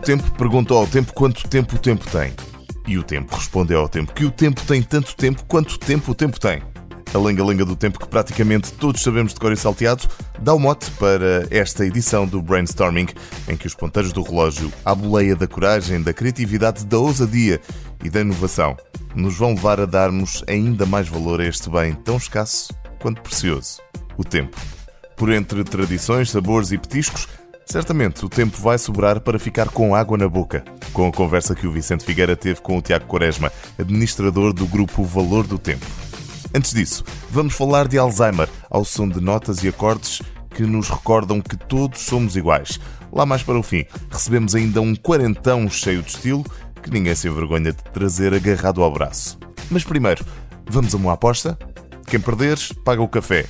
tempo perguntou ao tempo quanto tempo o tempo tem. E o tempo respondeu ao tempo que o tempo tem tanto tempo quanto tempo o tempo tem. A lenga-lenga do tempo que praticamente todos sabemos de cor e salteado dá o mote para esta edição do Brainstorming, em que os ponteiros do relógio, à boleia da coragem, da criatividade, da ousadia e da inovação, nos vão levar a darmos ainda mais valor a este bem tão escasso quanto precioso: o tempo. Por entre tradições, sabores e petiscos, certamente o tempo vai sobrar para ficar com água na boca, com a conversa que o Vicente Figueira teve com o Tiago Quaresma, administrador do grupo Valor do Tempo. Antes disso, vamos falar de Alzheimer, ao som de notas e acordes que nos recordam que todos somos iguais. Lá mais para o fim, recebemos ainda um quarentão cheio de estilo que ninguém se envergonha de trazer agarrado ao braço. Mas primeiro, vamos a uma aposta? Quem perderes, paga o café.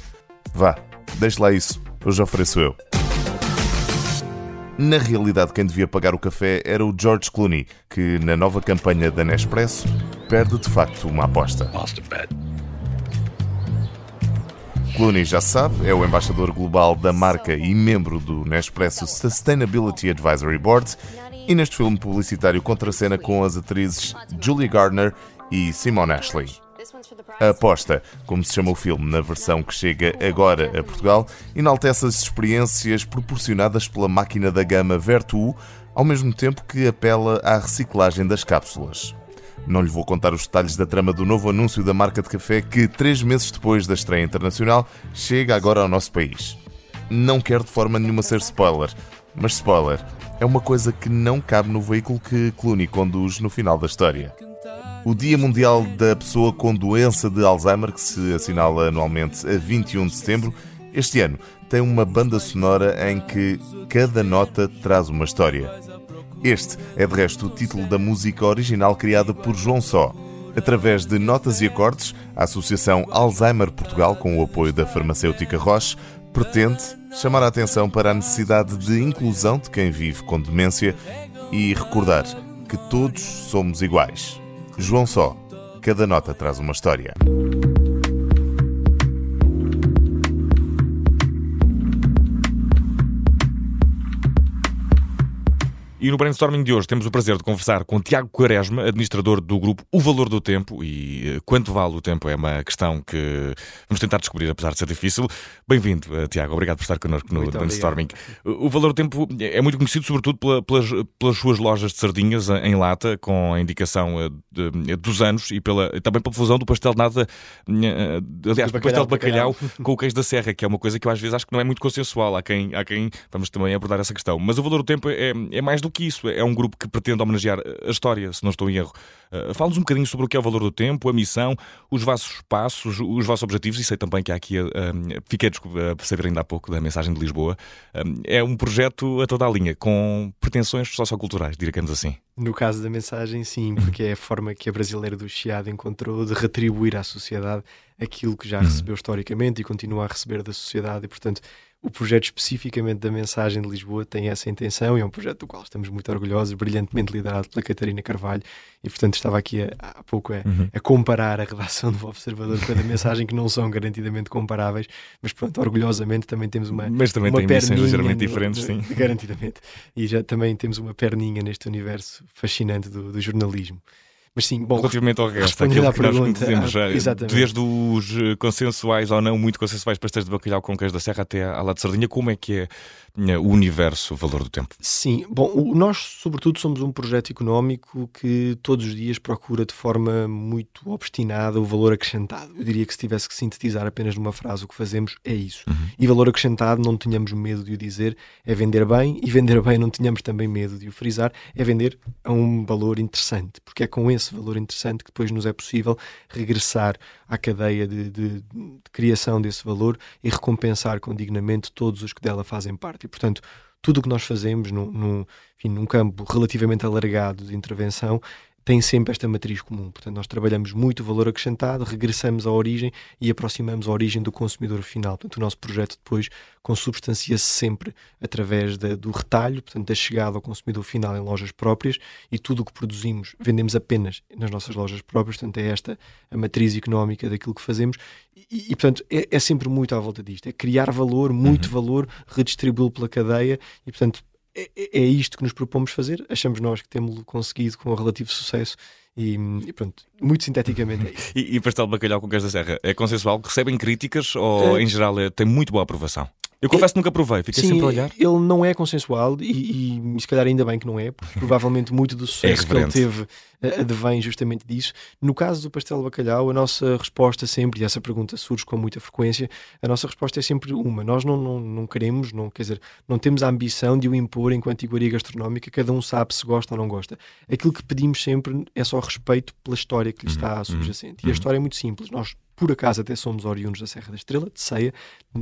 Vá, deixe lá isso, hoje ofereço eu. Na realidade, quem devia pagar o café era o George Clooney, que na nova campanha da Nespresso perde de facto uma aposta. Clooney já sabe, é o embaixador global da marca e membro do Nespresso Sustainability Advisory Board e neste filme publicitário contracena com as atrizes Julie Gardner e Simone Ashley. A aposta, como se chama o filme na versão que chega agora a Portugal, enaltece as experiências proporcionadas pela máquina da gama Vertu, ao mesmo tempo que apela à reciclagem das cápsulas. Não lhe vou contar os detalhes da trama do novo anúncio da marca de café que, três meses depois da estreia internacional, chega agora ao nosso país. Não quero de forma nenhuma ser spoiler, mas spoiler é uma coisa que não cabe no veículo que Clooney conduz no final da história. O Dia Mundial da Pessoa com Doença de Alzheimer, que se assinala anualmente a 21 de setembro, este ano tem uma banda sonora em que cada nota traz uma história. Este é de resto o título da música original criada por João Só. Através de notas e acordes, a Associação Alzheimer Portugal, com o apoio da farmacêutica Roche, pretende chamar a atenção para a necessidade de inclusão de quem vive com demência e recordar que todos somos iguais. João Só. Cada nota traz uma história. E no brainstorming de hoje temos o prazer de conversar com Tiago Quaresma, administrador do grupo O Valor do Tempo. E uh, quanto vale o tempo é uma questão que vamos tentar descobrir, apesar de ser difícil. Bem-vindo, uh, Tiago. Obrigado por estar connosco no muito brainstorming. O, o Valor do Tempo é muito conhecido, sobretudo, pela, pelas, pelas suas lojas de sardinhas em lata, com a indicação de, dos anos e pela, também pela fusão do pastel de nada, aliás, do pastel de bacalhau, bacalhau com o queijo da serra, que é uma coisa que eu às vezes acho que não é muito consensual. Há quem, há quem vamos também abordar essa questão. Mas o Valor do Tempo é, é mais do do que isso. É um grupo que pretende homenagear a história, se não estou em erro. Uh, Fala-nos um bocadinho sobre o que é o valor do tempo, a missão, os vossos passos, os vossos objetivos, e sei também que há aqui, uh, fiquei a saber ainda há pouco da mensagem de Lisboa, uh, é um projeto a toda a linha, com pretensões socioculturais, digamos assim. No caso da mensagem, sim, porque é a forma que a brasileira do Chiado encontrou de retribuir à sociedade aquilo que já uhum. recebeu historicamente e continua a receber da sociedade, e portanto o projeto especificamente da mensagem de Lisboa tem essa intenção e é um projeto do qual estamos muito orgulhosos, brilhantemente liderado pela Catarina Carvalho e portanto estava aqui a, há pouco a, uhum. a, comparar a redação do Observador com a da mensagem que não são garantidamente comparáveis, mas pronto, orgulhosamente também temos uma Mas também uma tem missões ligeiramente diferentes, sim. Garantidamente. E já também temos uma perninha neste universo fascinante do, do jornalismo. Mas sim, bom, relativamente ao resto, aquilo que pergunta, nós conhecemos, ah, desde os eh, consensuais ou não muito consensuais pastéis de bacalhau com queijo da serra até à lá de sardinha, como é que é eh, o universo, o valor do tempo? Sim, bom, nós sobretudo somos um projeto económico que todos os dias procura de forma muito obstinada o valor acrescentado. Eu diria que se tivesse que sintetizar apenas numa frase o que fazemos é isso. Uhum. E valor acrescentado, não tenhamos medo de o dizer, é vender bem, e vender bem não tenhamos também medo de o frisar, é vender a um valor interessante, porque é com esse esse valor interessante que depois nos é possível regressar à cadeia de, de, de criação desse valor e recompensar com dignamente todos os que dela fazem parte. E, portanto, tudo o que nós fazemos num, enfim, num campo relativamente alargado de intervenção tem sempre esta matriz comum. Portanto, nós trabalhamos muito o valor acrescentado, regressamos à origem e aproximamos a origem do consumidor final. Portanto, o nosso projeto depois consubstancia-se sempre através da, do retalho, portanto, da chegada ao consumidor final em lojas próprias e tudo o que produzimos vendemos apenas nas nossas lojas próprias. Portanto, é esta a matriz económica daquilo que fazemos e, e portanto, é, é, sempre muito à volta disto. É criar valor, muito uhum. valor, redistribuí-lo pela cadeia e, portanto, é, é, é isto que nos propomos fazer. Achamos nós que temos conseguido com relativo sucesso e, e, pronto, muito sinteticamente é isso. e, e pastel de bacalhau com queijo da serra é consensual? Recebem críticas ou é... em geral é, tem muito boa aprovação? Eu confesso que nunca provei, fiquei Sim, sempre a olhar. Ele não é consensual e, e, se calhar ainda bem que não é, porque provavelmente muito do sucesso é que ele teve uh, advém justamente disso. No caso do pastel de bacalhau, a nossa resposta sempre, e essa pergunta surge com muita frequência, a nossa resposta é sempre uma. Nós não, não, não queremos, não, quer dizer, não temos a ambição de o impor enquanto iguaria gastronómica, cada um sabe se gosta ou não gosta. Aquilo que pedimos sempre é só respeito pela história que lhe está uhum. subjacente. E a uhum. história é muito simples. Nós por acaso até somos oriundos da Serra da Estrela, de Ceia,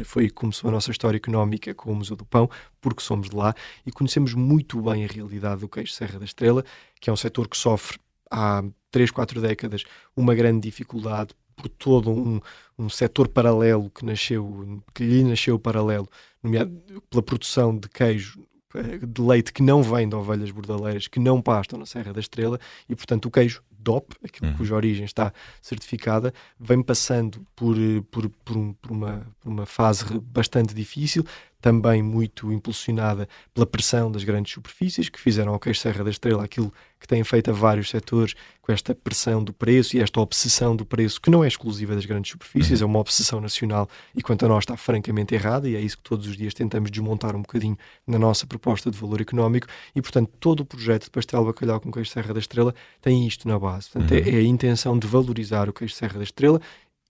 foi que começou a nossa história económica com o Museu do Pão, porque somos de lá e conhecemos muito bem a realidade do queijo Serra da Estrela, que é um setor que sofre há 3, 4 décadas uma grande dificuldade por todo um, um setor paralelo que nasceu, que lhe nasceu paralelo, nomeado pela produção de queijo eh, de leite que não vem de ovelhas bordaleiras, que não pastam na Serra da Estrela, e portanto o queijo DOP, aquilo uhum. cuja origem está certificada, vem passando por, eh, por, por, um, por, uma, por uma fase bastante difícil, também muito impulsionada pela pressão das grandes superfícies, que fizeram ao queijo Serra da Estrela aquilo que têm feito a vários setores, com esta pressão do preço e esta obsessão do preço, que não é exclusiva das grandes superfícies, uhum. é uma obsessão nacional e quanto a nós está francamente errada, e é isso que todos os dias tentamos desmontar um bocadinho na nossa proposta de valor económico, e portanto todo o projeto de pastel bacalhau com queijo Serra da Estrela tem isto na base. Portanto, é, uhum. é, é a intenção de valorizar o queijo Serra da Estrela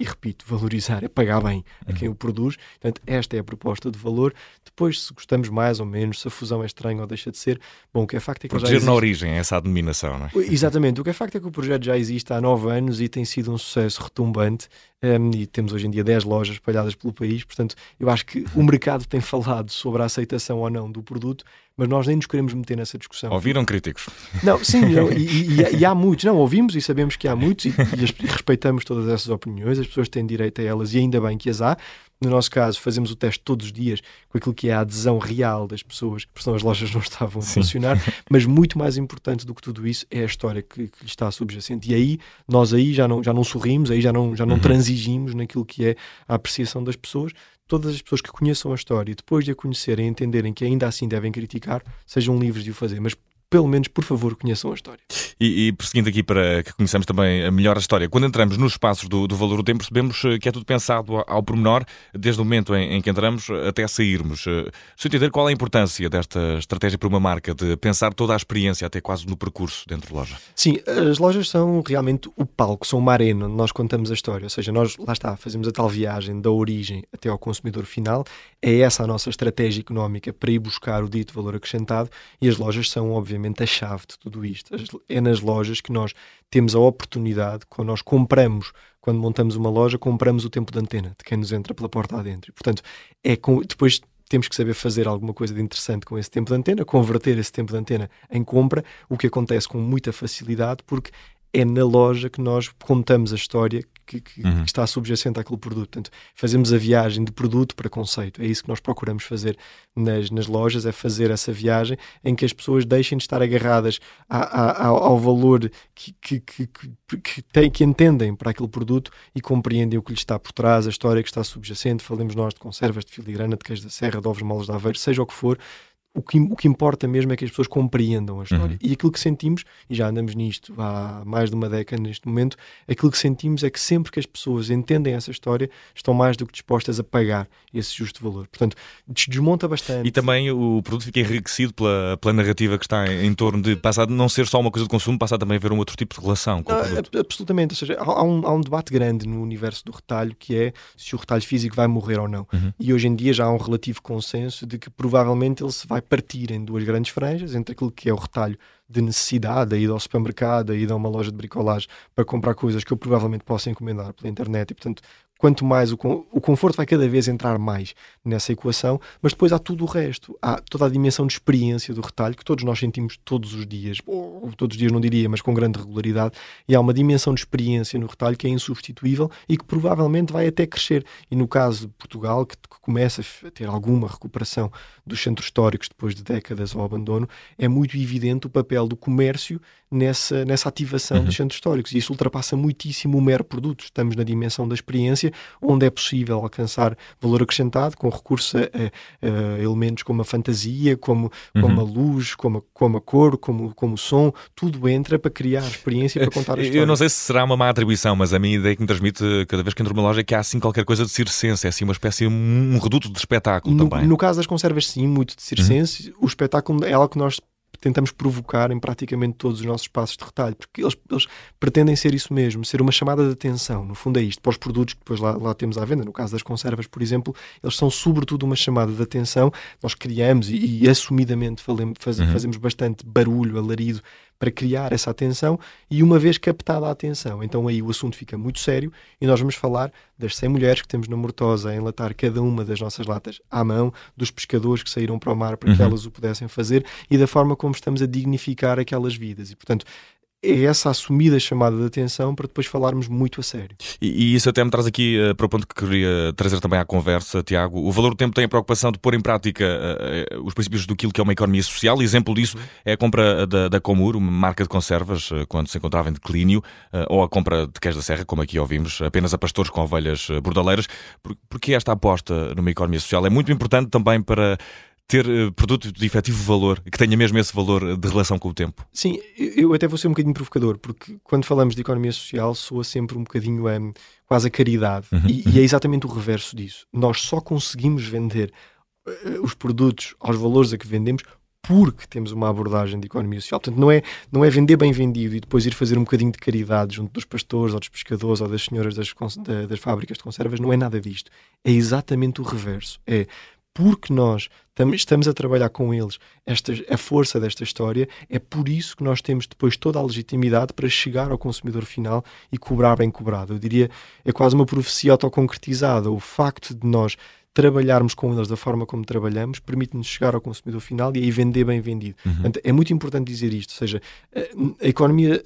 e repito, valorizar é pagar bem a quem uhum. o produz. Portanto, esta é a proposta de valor. Depois, se gostamos mais ou menos, se a fusão é estranha ou deixa de ser, bom, o que é facto é que Proteger já existe... na origem essa denominação, não é? Exatamente. O que é facto é que o projeto já existe há nove anos e tem sido um sucesso retumbante. Um, e temos hoje em dia 10 lojas espalhadas pelo país, portanto, eu acho que o mercado tem falado sobre a aceitação ou não do produto, mas nós nem nos queremos meter nessa discussão. Ouviram críticos? Não, sim, não, e, e, e, há muitos, não, ouvimos e sabemos que há muitos e, e, respeitamos todas essas opiniões, as pessoas têm direito a elas e ainda bem que as há. No nosso caso, fazemos o teste todos os dias com aquilo que é a adesão real das pessoas, porque senão as lojas não estavam Sim. a funcionar. Mas muito mais importante do que tudo isso é a história que, que lhe está subjacente. E aí, nós aí já não, já não sorrimos, aí já não, já não uhum. transigimos naquilo que é a apreciação das pessoas. Todas as pessoas que conheçam a história e depois de a conhecerem e entenderem que ainda assim devem criticar, sejam livres de o fazer. Mas pelo menos, por favor, conheçam a história. E, e prosseguindo aqui para que conheçamos também melhor a história, quando entramos nos espaços do, do valor do tempo, percebemos eh, que é tudo pensado ao, ao pormenor, desde o momento em, em, que entramos até sairmos. Eh, se entender qual é a importância desta estratégia para uma marca, de pensar toda a experiência, até quase no percurso dentro da loja? Sim, as lojas são realmente o palco, são uma arena onde nós contamos a história, ou seja, nós, lá está, fazemos a tal viagem da origem até ao consumidor final, é essa a nossa estratégia económica para ir buscar o dito valor acrescentado e as lojas são, obviamente, a chave de tudo isto. É nas lojas que nós temos a oportunidade, quando nós compramos, quando montamos uma loja, compramos o tempo de antena de quem nos entra pela porta adentro. E, portanto, é com, depois temos que saber fazer alguma coisa de interessante com esse tempo de antena, converter esse tempo de antena em compra, o que acontece com muita facilidade, porque é na loja que nós contamos a história que, que, uhum. que, está subjacente àquele produto. Portanto, fazemos a viagem de produto para conceito. É isso que nós procuramos fazer nas, nas lojas, é fazer essa viagem em que as pessoas deixem de estar agarradas a, a, ao, valor que, que, que, têm, que entendem para aquele produto e compreendem o que lhe está por trás, a história que está subjacente. Falemos nós de conservas, de filigrana, de queijo da serra, de ovos moles de aveiro, seja o que for, o que, o que importa mesmo é que as pessoas compreendam a história. Uhum. E aquilo que sentimos, e já andamos nisto há mais de uma década neste momento, aquilo que sentimos é que sempre que as pessoas entendem essa história, estão mais do que dispostas a pagar esse justo valor. Portanto, desmonta bastante. E também o produto fica enriquecido pela, pela narrativa que está em, em torno de passar de não ser só uma coisa de consumo, passar também a ver um outro tipo de relação com o produto. Absolutamente. Ou seja, há um, há um, debate grande no universo do retalho que é se o retalho físico vai morrer ou não. Uhum. E hoje em dia já há um relativo consenso de que provavelmente ele se vai partir em duas grandes franjas, entre aquilo que é o retalho de necessidade, a ida ao supermercado, a ida a uma loja de bricolagem para comprar coisas que eu provavelmente possa encomendar pela internet e, portanto, quanto mais o, o conforto vai cada vez entrar mais nessa equação, mas depois há tudo o resto. Há toda a dimensão de experiência do retalho que todos nós sentimos todos os dias, ou todos os dias não diria, mas com grande regularidade, e há uma dimensão de experiência no retalho que é insubstituível e que provavelmente vai até crescer. E no caso de Portugal, que, que começa a ter alguma recuperação dos centros históricos depois de décadas ao abandono, é muito evidente o papel papel do comércio nessa, nessa ativação uhum. dos centros históricos. E isso ultrapassa muitíssimo o mero produto. Estamos na dimensão da experiência, onde é possível alcançar valor acrescentado com recurso a, a, a elementos como a fantasia, como, uhum. como a luz, como, como a cor, como, como o som. Tudo entra para criar a experiência e para contar a história. Eu não sei se será uma má atribuição, mas a minha ideia que me transmite cada vez que entro numa loja é que há assim qualquer coisa de circense, é assim uma espécie, um reduto de espetáculo no, também. No caso das conservas, sim, muito de circense. Uhum. O espetáculo é algo que nós tentamos provocar em praticamente todos os nossos passos de retalho, porque eles, eles, pretendem ser isso mesmo, ser uma chamada de atenção. No fundo é isto. Para os produtos que depois lá, lá, temos à venda, no caso das conservas, por exemplo, eles são sobretudo uma chamada de atenção. Nós criamos e, e assumidamente falemos, faz, uhum. fazemos bastante barulho, alarido, para criar essa atenção e uma vez captada a atenção, então aí o assunto fica muito sério e nós vamos falar das 100 mulheres que temos na Mortosa a enlatar cada uma das nossas latas à mão, dos pescadores que saíram para o mar para que uhum. elas o pudessem fazer e da forma como estamos a dignificar aquelas vidas. E, portanto, é essa assumida chamada de atenção para depois falarmos muito a sério. E, e isso até me traz aqui uh, para o ponto que queria trazer também à conversa, Tiago. O valor do tempo tem a preocupação de pôr em prática uh, os princípios do que é uma economia social. Exemplo disso é a compra da, da Comur, uma marca de conservas, quando se encontrava em declínio, ou a compra de queijo da serra, como aqui ouvimos, apenas a pastores com ovelhas bordaleiras. Por, porque esta aposta numa economia social é muito importante também para ter uh, produto de efetivo valor, que tenha mesmo esse valor de relação com o tempo. Sim, eu até vou ser um bocadinho provocador, porque quando falamos de economia social soa sempre um bocadinho um, quase a caridade, uhum. e, e, é exatamente o reverso disso. Nós só conseguimos vender uh, os produtos aos valores a que vendemos porque temos uma abordagem de economia social. Portanto, não é, não é vender bem vendido e depois ir fazer um bocadinho de caridade junto dos pastores ou dos pescadores ou das senhoras das, das fábricas de conservas. Não é nada disto. É exatamente o reverso. É porque nós estamos a trabalhar com eles esta, a força desta história, é por isso que nós temos depois toda a legitimidade para chegar ao consumidor final e cobrar bem cobrado. Eu diria, é quase uma profecia autoconcretizada. O facto de nós trabalharmos com eles da forma como trabalhamos permite-nos chegar ao consumidor final e aí vender bem vendido. Uhum. Portanto, é muito importante dizer isto, ou seja, a economia,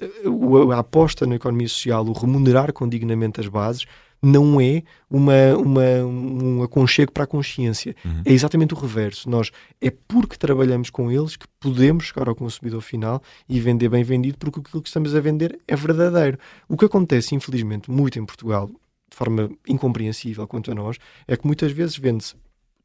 a aposta na economia social, o remunerar com dignamente as bases, não é uma, uma, um aconchego para a consciência. Uhum. É exatamente o reverso. Nós é porque trabalhamos com eles que podemos chegar ao consumidor final e vender bem vendido, porque aquilo que estamos a vender é verdadeiro. O que acontece, infelizmente, muito em Portugal, de forma incompreensível quanto a nós, é que muitas vezes vende-se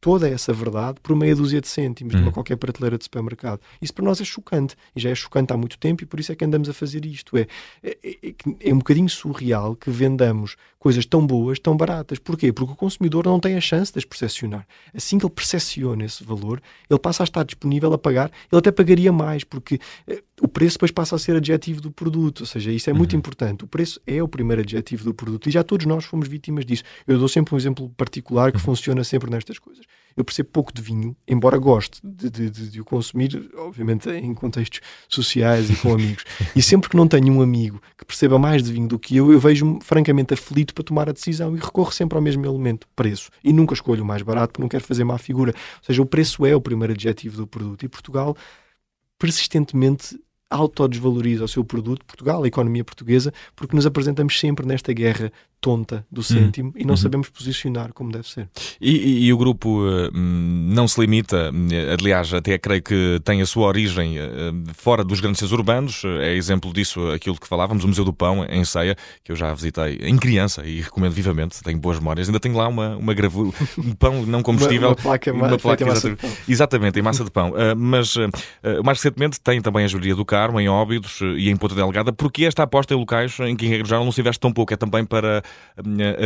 toda essa verdade por meia dúzia de cêntimos uhum. numa qualquer prateleira de supermercado. Isso para nós é chocante e já é chocante há muito tempo e por isso é que andamos a fazer isto. É, é, é, é um bocadinho surreal que vendamos coisas tão boas, tão baratas. Porquê? Porque o consumidor não tem a chance de as percepcionar. Assim que ele percepciona esse valor, ele passa a estar disponível a pagar, ele até pagaria mais, porque eh, o preço depois passa a ser adjetivo do produto, ou seja, isso é muito uhum. importante. O preço é o primeiro adjetivo do produto e já todos nós fomos vítimas disso. Eu dou sempre um exemplo particular que uhum. funciona sempre nestas coisas. Eu percebo pouco de vinho, embora goste de, de, de, de o consumir, obviamente em contextos sociais e com amigos. E sempre que não tenho um amigo que perceba mais de vinho do que eu, eu vejo-me francamente aflito para tomar a decisão e recorro sempre ao mesmo elemento, preço. E nunca escolho o mais barato porque não quero fazer má figura. Ou seja, o preço é o primeiro adjetivo do produto. E Portugal persistentemente autodesvaloriza o seu produto, Portugal, a economia portuguesa, porque nos apresentamos sempre nesta guerra tonta do cêntimo uhum. e não uhum. sabemos posicionar como deve ser. E, e, e o grupo uh, não se limita, eh, aliás, até creio que tem a sua origem uh, fora dos grandes centros urbanos, é exemplo disso aquilo que falávamos, o Museu do Pão, em Ceia, que eu já visitei em criança e recomendo vivamente, tenho boas memórias, ainda tenho lá uma, uma gravura, um pão não combustível, uma, uma placa, uma placa exatamente, exatamente, em massa de pão. Uh, mas mais recentemente tem também a Juria do Carmo, em Óbidos e em Ponta Delgada, porque esta aposta em locais em que em regra geral não se investe tão pouco, é também para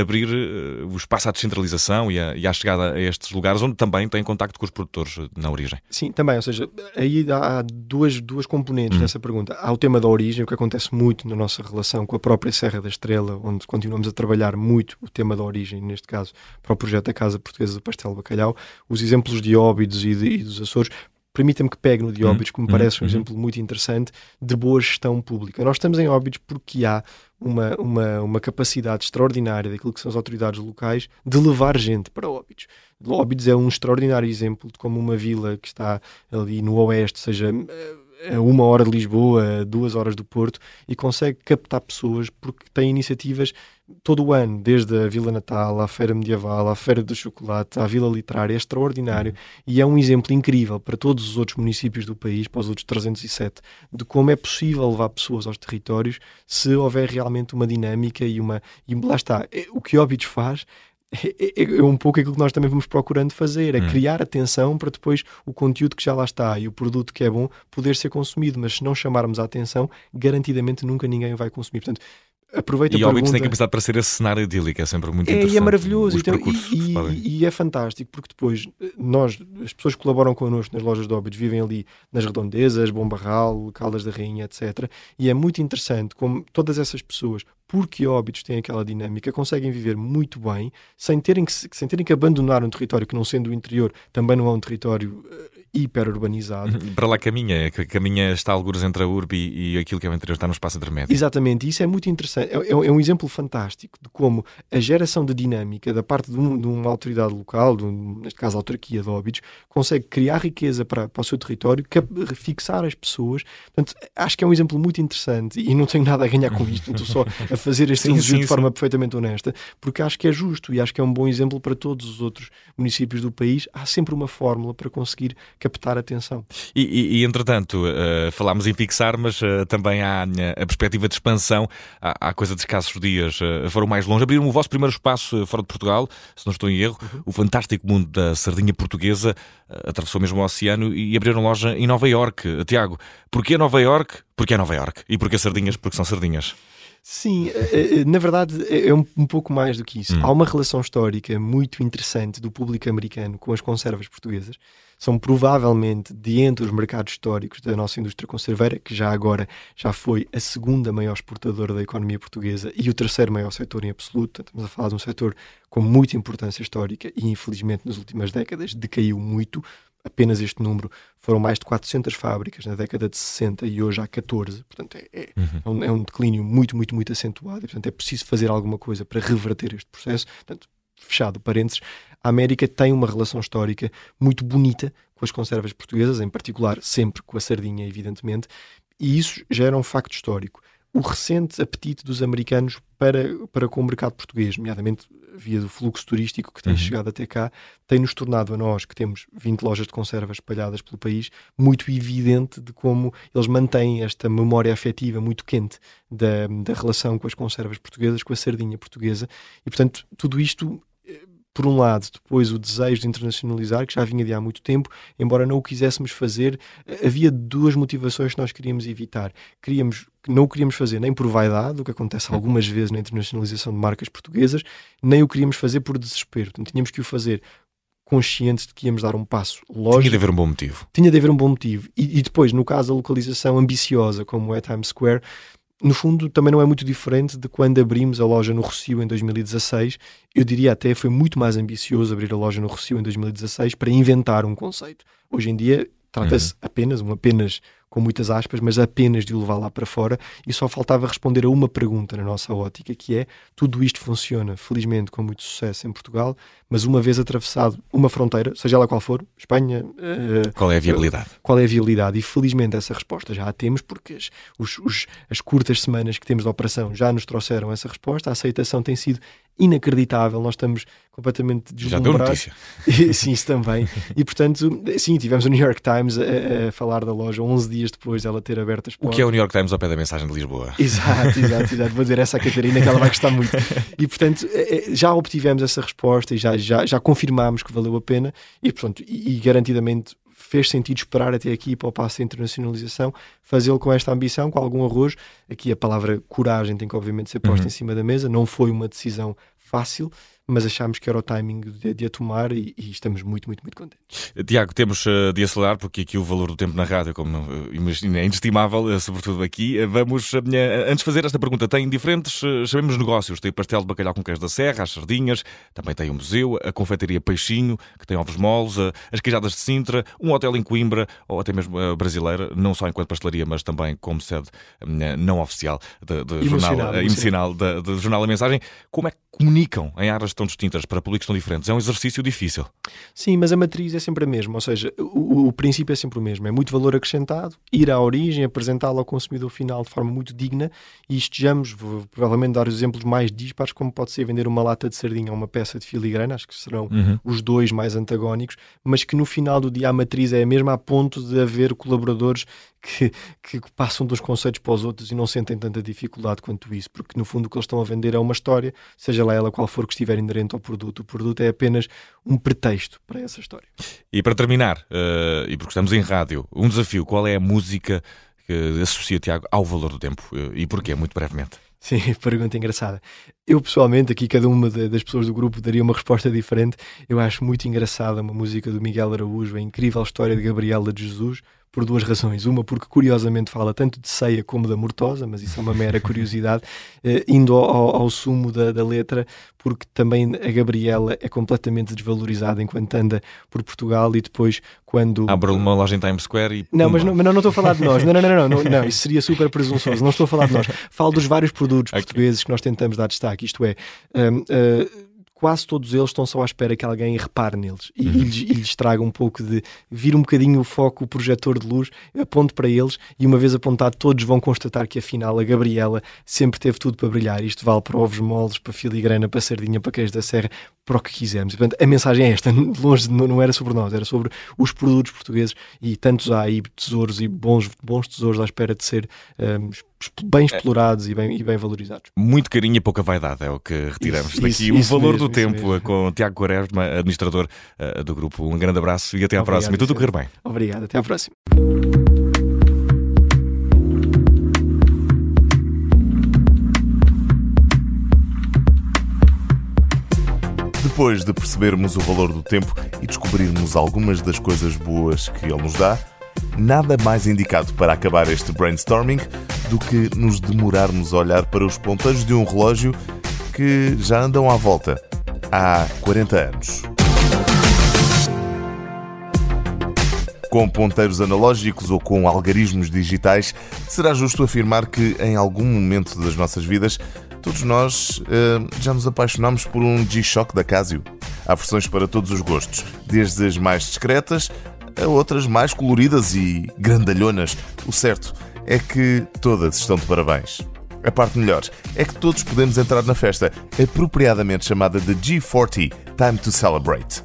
abrir eh, o espaço à descentralização e, a, e à chegada a estes lugares, onde também tem contacto com os produtores eh, na origem. Sim, também, ou seja, aí há duas, duas componentes hum. nessa pergunta. Há o tema da origem, o que acontece muito na nossa relação com a própria Serra da Estrela, onde continuamos a trabalhar muito o tema da origem, neste caso, para o projeto da Casa Portuguesa do Pastel Bacalhau. Os exemplos de Óbidos e, de, e dos Açores permita-me que pegue no de Óbidos, que me uhum, parece um uhum. exemplo muito interessante de boa gestão pública. Nós estamos em Óbidos porque há uma, uma, uma capacidade extraordinária daquilo que são as autoridades locais de levar gente para Óbidos. Óbidos é um extraordinário exemplo de como uma vila que está ali no oeste, seja a uma hora de Lisboa, a duas horas do Porto, e consegue captar pessoas porque tem iniciativas todo o ano, desde a Vila Natal, à Feira Medieval, à Feira do Chocolate, à Vila Literária, é extraordinário e é um exemplo incrível para todos os outros municípios do país, para os outros 307, de como é possível levar pessoas aos territórios se houver realmente uma dinâmica e uma. E lá está, é, o que Óbidos faz é, é, um pouco aquilo que nós também vamos procurando fazer, é hum. criar atenção para depois o conteúdo que já lá está e o produto que é bom poder ser consumido, mas se não chamarmos a atenção, garantidamente nunca ninguém vai consumir. Portanto, aproveita e a pergunta... tem capacidade para ser esse cenário idílico, é sempre muito é, interessante. E é maravilhoso. Então, e, e, e, é fantástico, porque depois nós, as pessoas que colaboram connosco nas lojas de Óbidos vivem ali nas redondezas, Bom Barral, Caldas da Rainha, etc. E é muito interessante como todas essas pessoas, porque Óbidos têm aquela dinâmica, conseguem viver muito bem, sem terem que, sem terem que abandonar um território que não sendo o interior, também não é um território uh, hiper-urbanizado. Para lá caminha, caminha está algures entre a urbe e, aquilo que é o interior, está no espaço intermédio. Exatamente, isso é muito interessante, é, é, é, um exemplo fantástico de como a geração de dinâmica da parte de, um, de uma autoridade local, um, neste caso a autarquia de Óbidos, consegue criar riqueza para, para o seu território, fixar as pessoas. Portanto, acho que é um exemplo muito interessante e não tenho nada a ganhar com isto, estou só a fazer este elogio de forma sim. perfeitamente honesta, porque acho que é justo e acho que é um bom exemplo para todos os outros municípios do país. Há sempre uma fórmula para conseguir captar atenção. E, e, e entretanto, uh, falámos em fixar, mas uh, também há a perspectiva de expansão. Há, há coisa de escassos dias, uh, foram mais longe. Abriram o vosso primeiro espaço fora de Portugal, se não estou em erro, uhum. o fantástico mundo da sardinha portuguesa, atravessou mesmo o oceano e abriram loja em Nova York. Tiago, porquê Nova York? Porque é Nova York. E porquê sardinhas? Porque são sardinhas. Sim, na verdade é um, um pouco mais do que isso. Hum. Há uma relação histórica muito interessante do público americano com as conservas portuguesas são provavelmente, de entre os mercados históricos da nossa indústria conserveira, que já agora já foi a segunda maior exportadora da economia portuguesa e o terceiro maior setor em absoluto. Estamos a falar de um setor com muita importância histórica e, infelizmente, nas últimas décadas decaiu muito. Apenas este número foram mais de 400 fábricas na década de 60 e hoje há 14. Portanto, é, é, uhum. é, um, é um declínio muito, muito, muito acentuado. E, portanto, é preciso fazer alguma coisa para reverter este processo. Portanto, fechado parênteses, a América tem uma relação histórica muito bonita com as conservas portuguesas, em particular sempre com a sardinha, evidentemente, e isso já era um facto histórico. O recente apetite dos americanos para, para com o mercado português, nomeadamente via do fluxo turístico que tem uhum. chegado até cá, tem-nos tornado a nós, que temos 20 lojas de conservas espalhadas pelo país, muito evidente de como eles mantêm esta memória afetiva muito quente da, da relação com as conservas portuguesas, com a sardinha portuguesa, e portanto tudo isto por um lado, depois o desejo de internacionalizar, que já vinha de há muito tempo, embora não o quiséssemos fazer, eh, havia duas motivações que nós queríamos evitar. Queríamos, não o queríamos fazer nem por vaidade, o que acontece algumas vezes na internacionalização de marcas portuguesas, nem o queríamos fazer por desespero. Portanto, tínhamos que o fazer conscientes de que íamos dar um passo lógico. Tinha de haver um bom motivo. Tinha de haver um bom motivo. E, e depois, no caso da localização ambiciosa, como é Times Square, no fundo, também não é muito diferente de quando abrimos a loja no Rocio em 2016. Eu diria até foi muito mais ambicioso abrir a loja no Rocio em 2016 para inventar um conceito. Hoje em dia trata-se uhum. apenas, um apenas com muitas aspas, mas apenas de o levar lá para fora e só faltava responder a uma pergunta na nossa ótica, que é tudo isto funciona, felizmente, com muito sucesso em Portugal, mas uma vez atravessado uma fronteira, seja ela qual for, Espanha... Uh, qual é a viabilidade? Qual é a viabilidade? E felizmente essa resposta já a temos, porque as, os, as curtas semanas que temos de operação já nos trouxeram essa resposta, a aceitação tem sido inacreditável, nós estamos completamente deslumbrados. Já deu notícia. sim, isso também. E portanto, sim, tivemos o New York Times a, a, falar da loja 11 dias depois dela ter aberto as portas. O que é o New York Times ao pé da mensagem de Lisboa? Exato, exato, exato. Vou dizer essa a Catarina que ela vai gostar muito. E portanto, é, é, já obtivemos essa resposta e já, já, já confirmámos que valeu a pena e, portanto, e, e garantidamente fez sentido esperar até aqui para o passo de internacionalização, fazê-lo com esta ambição, com algum arrojo. Aqui a palavra coragem tem que obviamente ser posta uhum. em cima da mesa, não foi uma decisão fácil, mas achámos que era o timing de, de a tomar e, e, estamos muito, muito, muito contentes. Tiago, temos uh, de acelerar porque aqui o valor do tempo na rádio, como uh, imagino, é inestimável, uh, sobretudo aqui. Vamos, antes de fazer esta pergunta, tem diferentes, sabemos, negócios. Tem o pastel de bacalhau com queijo da serra, as sardinhas, também tem o museu, a confeitaria Peixinho, que tem ovos moles, as queijadas de Sintra, um hotel em Coimbra, ou até mesmo brasileira, não só enquanto pastelaria, mas também como sede não oficial de jornal, emocional, do Jornal A Mensagem. Como é que comunicam em Aras tão distintas para públicos tão diferentes, é um exercício difícil. Sim, mas a matriz é sempre a mesma, ou seja, o, o princípio é sempre o mesmo. É muito valor acrescentado, ir à origem, apresentá-lo ao consumidor final de forma muito digna e estejamos, vou provavelmente dar os exemplos mais dispares, como pode ser vender uma lata de sardinha ou uma peça de filigrana, acho que serão uhum. os dois mais antagónicos, mas que no final do dia a matriz é a mesma a ponto de haver colaboradores que, que, passam dos conceitos para os outros e não sentem tanta dificuldade quanto isso, porque no fundo o que eles estão a vender é uma história, seja lá ela qual for que estiver inerente ao produto. O produto é apenas um pretexto para essa história. E para terminar, uh, e porque estamos em rádio, um desafio: qual é a música que associa, Tiago, ao valor do tempo? Uh, e porquê? Muito brevemente. Sim, pergunta engraçada. Eu pessoalmente, aqui cada uma das pessoas do grupo daria uma resposta diferente. Eu acho muito engraçada uma música do Miguel Araújo, a incrível história de Gabriela de Jesus, por duas razões. Uma, porque curiosamente fala tanto de ceia como da mortosa, mas isso é uma mera curiosidade, eh, indo ao, ao sumo da, da, letra, porque também a Gabriela é completamente desvalorizada enquanto anda por Portugal e depois quando. Abre uma loja em Times Square e. Não, mas não, mas não, não estou a falar de nós. Não, não, não, não, não, não, isso seria super presunçoso. Não estou a falar de nós. Falo dos vários produtos okay. portugueses que nós tentamos dar destaque. Isto é. Um, uh, quase todos eles estão só à espera que alguém repare neles e, uhum. e, lhes, e, lhes, traga um pouco de vir um bocadinho o foco, o projetor de luz, aponte para eles e uma vez apontado, todos vão constatar que afinal a Gabriela sempre teve tudo para brilhar. Isto vale para ovos moles, para filigrana, para sardinha, para queijo da serra, para o que quisermos. Portanto, a mensagem é esta: longe não era sobre nós, era sobre os produtos portugueses e tantos há aí tesouros e bons, bons tesouros à espera de ser um, bem explorados é. e, bem, e bem valorizados. Muito carinho e pouca vaidade é o que retiramos isso, daqui. Isso, o isso valor mesmo, do tempo mesmo. com Tiago Quaresma, administrador uh, do grupo. Um grande abraço e até à Obrigado, próxima. E tudo correr bem. Obrigado, até à próxima. Depois de percebermos o valor do tempo e descobrirmos algumas das coisas boas que ele nos dá, nada mais indicado para acabar este brainstorming do que nos demorarmos a olhar para os ponteiros de um relógio que já andam à volta há 40 anos. Com ponteiros analógicos ou com algarismos digitais, será justo afirmar que em algum momento das nossas vidas Todos nós uh, já nos apaixonamos por um G-Shock da Casio. Há versões para todos os gostos, desde as mais discretas a outras mais coloridas e grandalhonas. O certo é que todas estão de parabéns. A parte melhor é que todos podemos entrar na festa, apropriadamente chamada de G40 Time to Celebrate.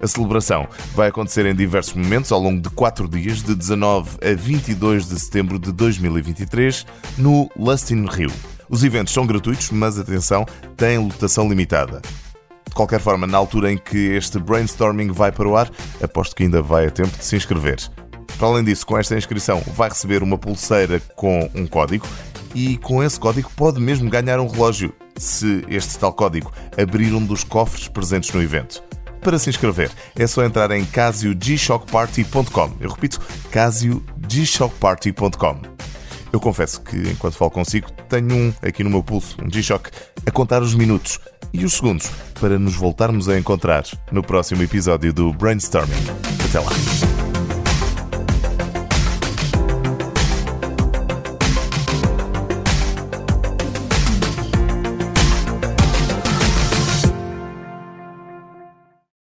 A celebração vai acontecer em diversos momentos ao longo de quatro dias, de 19 a 22 de setembro de 2023, no Lustin Rio. Os eventos são gratuitos, mas atenção, têm lotação limitada. De qualquer forma, na altura em que este brainstorming vai para o ar, aposto que ainda vai a tempo de se inscrever. Para além disso, com esta inscrição, vai receber uma pulseira com um código e com esse código pode mesmo ganhar um relógio, se este tal código abrir um dos cofres presentes no evento. Para se inscrever, é só entrar em casiogShockparty.com. Eu repito, casiogShockparty.com. Eu confesso que, enquanto falo consigo, tenho um aqui no meu pulso, um G-Shock, a contar os minutos e os segundos para nos voltarmos a encontrar no próximo episódio do Brainstorming. Até lá!